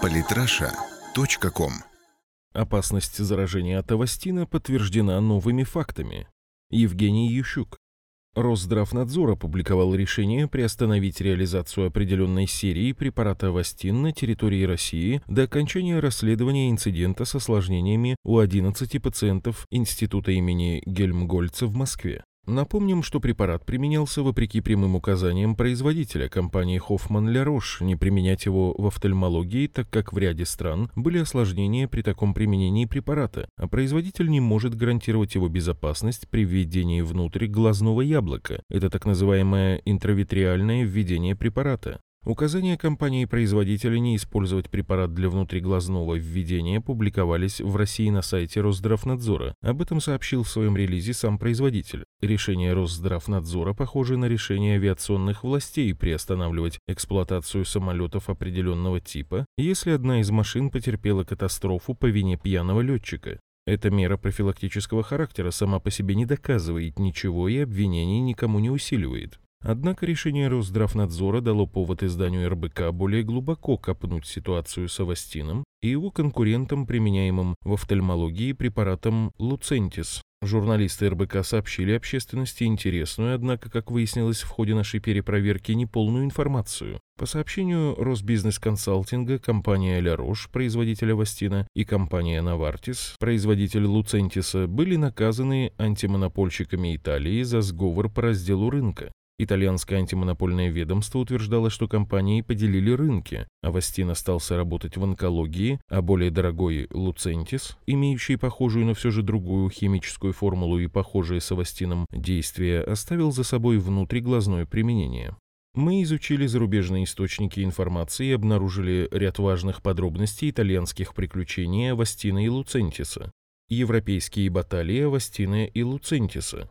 Политраша.ком Опасность заражения от авастина подтверждена новыми фактами. Евгений Ющук. Росздравнадзор опубликовал решение приостановить реализацию определенной серии препарата Авастин на территории России до окончания расследования инцидента с осложнениями у 11 пациентов Института имени Гельмгольца в Москве. Напомним, что препарат применялся вопреки прямым указаниям производителя компании Hoffman La Roche не применять его в офтальмологии, так как в ряде стран были осложнения при таком применении препарата, а производитель не может гарантировать его безопасность при введении внутрь глазного яблока. Это так называемое интравитреальное введение препарата. Указания компании-производителя не использовать препарат для внутриглазного введения публиковались в России на сайте Росздравнадзора. Об этом сообщил в своем релизе сам производитель. Решение Росздравнадзора похоже на решение авиационных властей приостанавливать эксплуатацию самолетов определенного типа, если одна из машин потерпела катастрофу по вине пьяного летчика. Эта мера профилактического характера сама по себе не доказывает ничего и обвинений никому не усиливает. Однако решение Росздравнадзора дало повод изданию РБК более глубоко копнуть ситуацию с Авастином и его конкурентом, применяемым в офтальмологии препаратом Луцентис. Журналисты РБК сообщили общественности интересную, однако, как выяснилось в ходе нашей перепроверки, неполную информацию. По сообщению Росбизнес-консалтинга, компания Ля Рош, производитель Авастина, и компания Навартис, производитель Луцентиса, были наказаны антимонопольщиками Италии за сговор по разделу рынка. Итальянское антимонопольное ведомство утверждало, что компании поделили рынки. Авастин остался работать в онкологии, а более дорогой Луцентис, имеющий похожую, но все же другую химическую формулу и похожее с Авастином действие, оставил за собой внутриглазное применение. Мы изучили зарубежные источники информации и обнаружили ряд важных подробностей итальянских приключений Авастина и Луцентиса, европейские баталии Авастина и Луцентиса,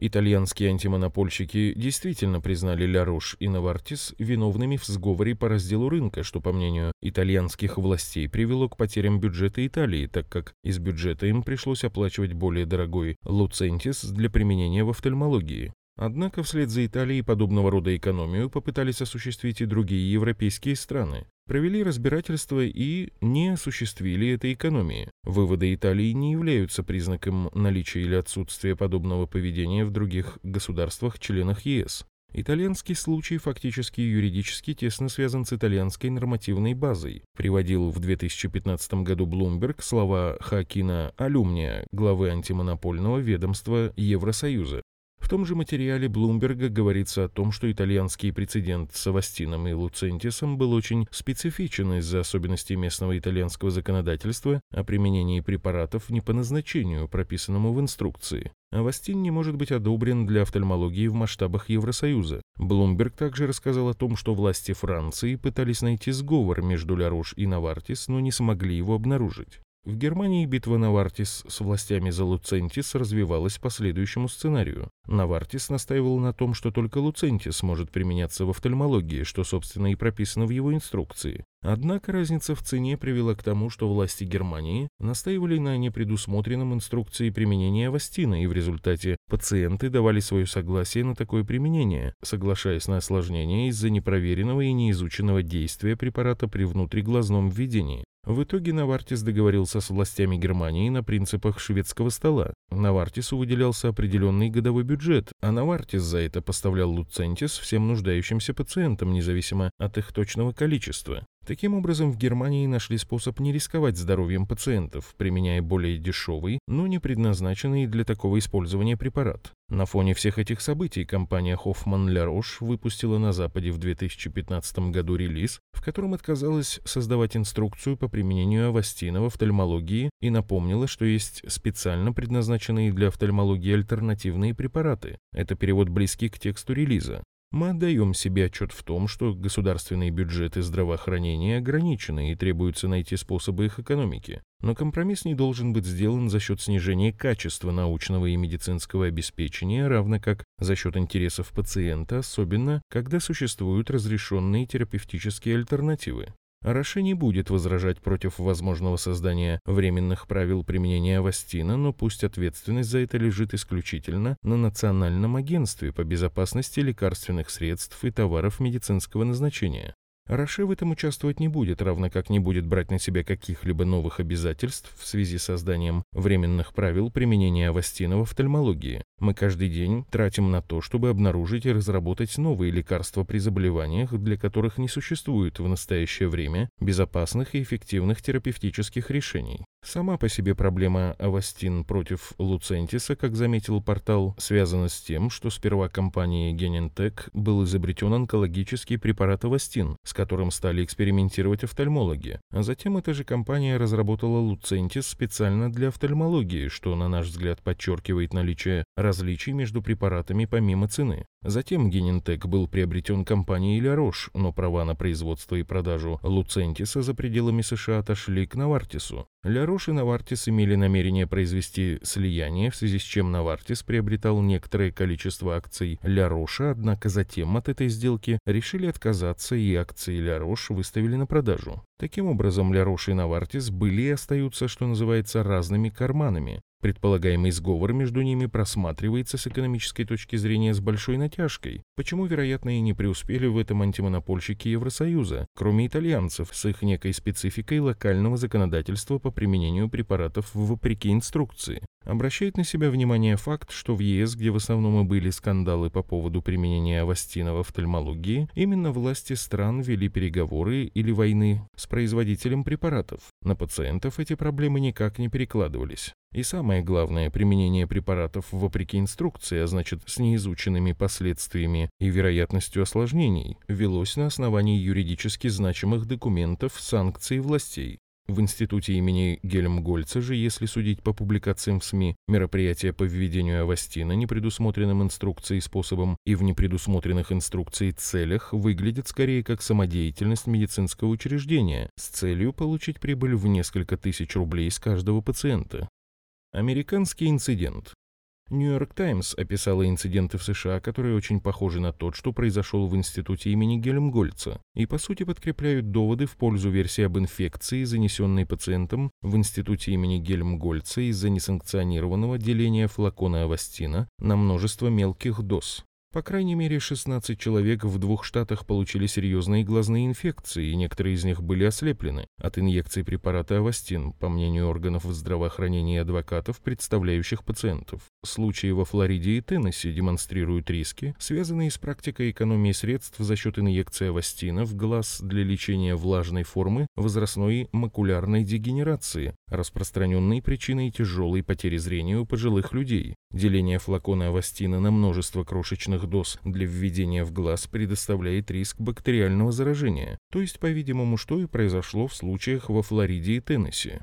Итальянские антимонопольщики действительно признали Ля Рош и Навартис виновными в сговоре по разделу рынка, что, по мнению итальянских властей, привело к потерям бюджета Италии, так как из бюджета им пришлось оплачивать более дорогой Луцентис для применения в офтальмологии. Однако вслед за Италией подобного рода экономию попытались осуществить и другие европейские страны. Провели разбирательство и не осуществили этой экономии. Выводы Италии не являются признаком наличия или отсутствия подобного поведения в других государствах-членах ЕС. Итальянский случай фактически юридически тесно связан с итальянской нормативной базой. Приводил в 2015 году Bloomberg слова Хакина Алюмния, главы антимонопольного ведомства Евросоюза. В том же материале Блумберга говорится о том, что итальянский прецедент с Авастином и Луцентисом был очень специфичен из-за особенностей местного итальянского законодательства о применении препаратов не по назначению, прописанному в инструкции. Авастин не может быть одобрен для офтальмологии в масштабах Евросоюза. Блумберг также рассказал о том, что власти Франции пытались найти сговор между Лярош и Навартис, но не смогли его обнаружить. В Германии битва Навартис с властями за Луцентис развивалась по следующему сценарию. Навартис настаивал на том, что только Луцентис может применяться в офтальмологии, что, собственно, и прописано в его инструкции. Однако разница в цене привела к тому, что власти Германии настаивали на непредусмотренном инструкции применения Авастина, и в результате пациенты давали свое согласие на такое применение, соглашаясь на осложнения из-за непроверенного и неизученного действия препарата при внутриглазном введении. В итоге Навартис договорился с властями Германии на принципах шведского стола. Навартису выделялся определенный годовой бюджет, а Навартис за это поставлял Луцентис всем нуждающимся пациентам, независимо от их точного количества. Таким образом, в Германии нашли способ не рисковать здоровьем пациентов, применяя более дешевый, но не предназначенный для такого использования препарат. На фоне всех этих событий компания Hoffman La Roche выпустила на Западе в 2015 году релиз, в котором отказалась создавать инструкцию по применению авастина в офтальмологии и напомнила, что есть специально предназначенные для офтальмологии альтернативные препараты. Это перевод близкий к тексту релиза. Мы отдаем себе отчет в том, что государственные бюджеты здравоохранения ограничены и требуется найти способы их экономики. Но компромисс не должен быть сделан за счет снижения качества научного и медицинского обеспечения, равно как за счет интересов пациента, особенно когда существуют разрешенные терапевтические альтернативы. Роше не будет возражать против возможного создания временных правил применения Авастина, но пусть ответственность за это лежит исключительно на Национальном агентстве по безопасности лекарственных средств и товаров медицинского назначения. Роше в этом участвовать не будет, равно как не будет брать на себя каких-либо новых обязательств в связи с созданием временных правил применения авастина в офтальмологии. Мы каждый день тратим на то, чтобы обнаружить и разработать новые лекарства при заболеваниях, для которых не существует в настоящее время безопасных и эффективных терапевтических решений. Сама по себе проблема Авастин против Луцентиса, как заметил портал, связана с тем, что сперва компанией Genentech был изобретен онкологический препарат Авастин, с которым стали экспериментировать офтальмологи. А затем эта же компания разработала Луцентис специально для офтальмологии, что, на наш взгляд, подчеркивает наличие различий между препаратами помимо цены. Затем Genentech был приобретен компанией Roche, но права на производство и продажу Луцентиса за пределами США отошли к Навартису. Ля Рош и Навартис имели намерение произвести слияние, в связи с чем Навартис приобретал некоторое количество акций Ля Роша, однако затем от этой сделки решили отказаться и акции Ля Рош выставили на продажу. Таким образом, Ля Рош и Навартис были и остаются, что называется, разными карманами. Предполагаемый сговор между ними просматривается с экономической точки зрения с большой натяжкой. Почему, вероятно, и не преуспели в этом антимонопольщики Евросоюза, кроме итальянцев, с их некой спецификой локального законодательства по применению препаратов вопреки инструкции? Обращает на себя внимание факт, что в ЕС, где в основном и были скандалы по поводу применения авастина в офтальмологии, именно власти стран вели переговоры или войны с производителем препаратов. На пациентов эти проблемы никак не перекладывались. И самое главное, применение препаратов вопреки инструкции, а значит с неизученными последствиями и вероятностью осложнений, велось на основании юридически значимых документов санкций властей. В институте имени Гельмгольца же, если судить по публикациям в СМИ, мероприятия по введению авастина непредусмотренным инструкцией способом и в непредусмотренных инструкцией целях выглядят скорее как самодеятельность медицинского учреждения с целью получить прибыль в несколько тысяч рублей с каждого пациента. Американский инцидент. Нью-Йорк Таймс описала инциденты в США, которые очень похожи на тот, что произошел в институте имени Гельмгольца, и по сути подкрепляют доводы в пользу версии об инфекции, занесенной пациентом в институте имени Гельмгольца из-за несанкционированного деления флакона авастина на множество мелких доз. По крайней мере, 16 человек в двух штатах получили серьезные глазные инфекции, и некоторые из них были ослеплены от инъекции препарата Авастин, по мнению органов здравоохранения и адвокатов, представляющих пациентов. Случаи во Флориде и Теннесси демонстрируют риски, связанные с практикой экономии средств за счет инъекции Авастина в глаз для лечения влажной формы возрастной макулярной дегенерации, распространенной причиной тяжелой потери зрения у пожилых людей. Деление флакона Авастина на множество крошечных доз для введения в глаз предоставляет риск бактериального заражения, то есть, по-видимому, что и произошло в случаях во Флориде и Теннесси.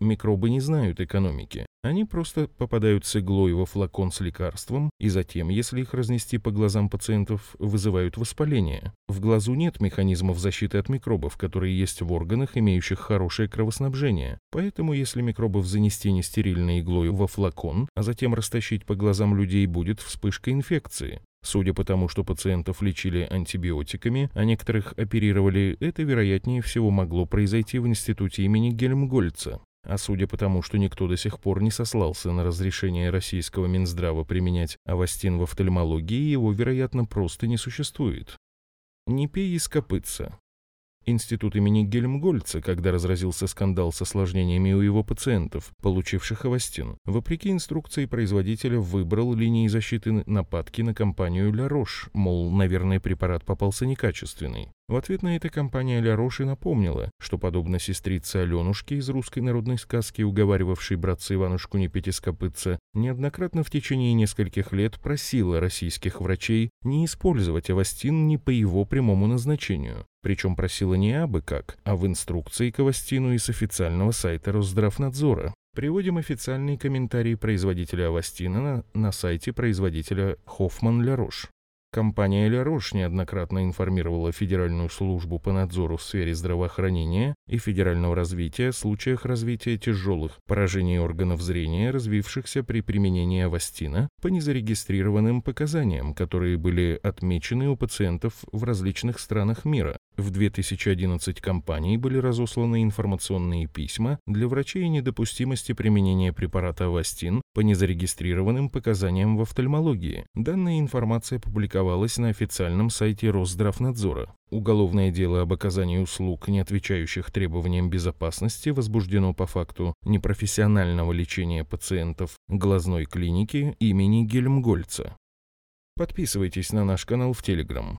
Микробы не знают экономики. Они просто попадают с иглой во флакон с лекарством, и затем, если их разнести по глазам пациентов, вызывают воспаление. В глазу нет механизмов защиты от микробов, которые есть в органах, имеющих хорошее кровоснабжение. Поэтому, если микробов занести нестерильной иглой во флакон, а затем растащить по глазам людей, будет вспышка инфекции. Судя по тому, что пациентов лечили антибиотиками, а некоторых оперировали, это вероятнее всего могло произойти в институте имени Гельмгольца. А судя по тому, что никто до сих пор не сослался на разрешение российского Минздрава применять авастин в офтальмологии, его, вероятно, просто не существует. Не пей из копытца. Институт имени Гельмгольца, когда разразился скандал с осложнениями у его пациентов, получивших авастин, вопреки инструкции производителя выбрал линии защиты нападки на компанию Ля Рош, мол, наверное, препарат попался некачественный. В ответ на это компания Ля Роши напомнила, что, подобно сестрице Аленушке из русской народной сказки, уговаривавшей братца Иванушку не пить из копытца, неоднократно в течение нескольких лет просила российских врачей не использовать авастин ни по его прямому назначению. Причем просила не абы как, а в инструкции к авастину из официального сайта Росздравнадзора. Приводим официальный комментарий производителя авастина на, на сайте производителя Хоффман Ля Рош. Компания «Ля Рош» неоднократно информировала Федеральную службу по надзору в сфере здравоохранения и федерального развития о случаях развития тяжелых поражений органов зрения, развившихся при применении авастина по незарегистрированным показаниям, которые были отмечены у пациентов в различных странах мира. В 2011 компании были разосланы информационные письма для врачей о недопустимости применения препарата Авастин по незарегистрированным показаниям в офтальмологии. Данная информация публиковалась на официальном сайте Росздравнадзора. Уголовное дело об оказании услуг, не отвечающих требованиям безопасности, возбуждено по факту непрофессионального лечения пациентов глазной клиники имени Гельмгольца. Подписывайтесь на наш канал в Телеграм.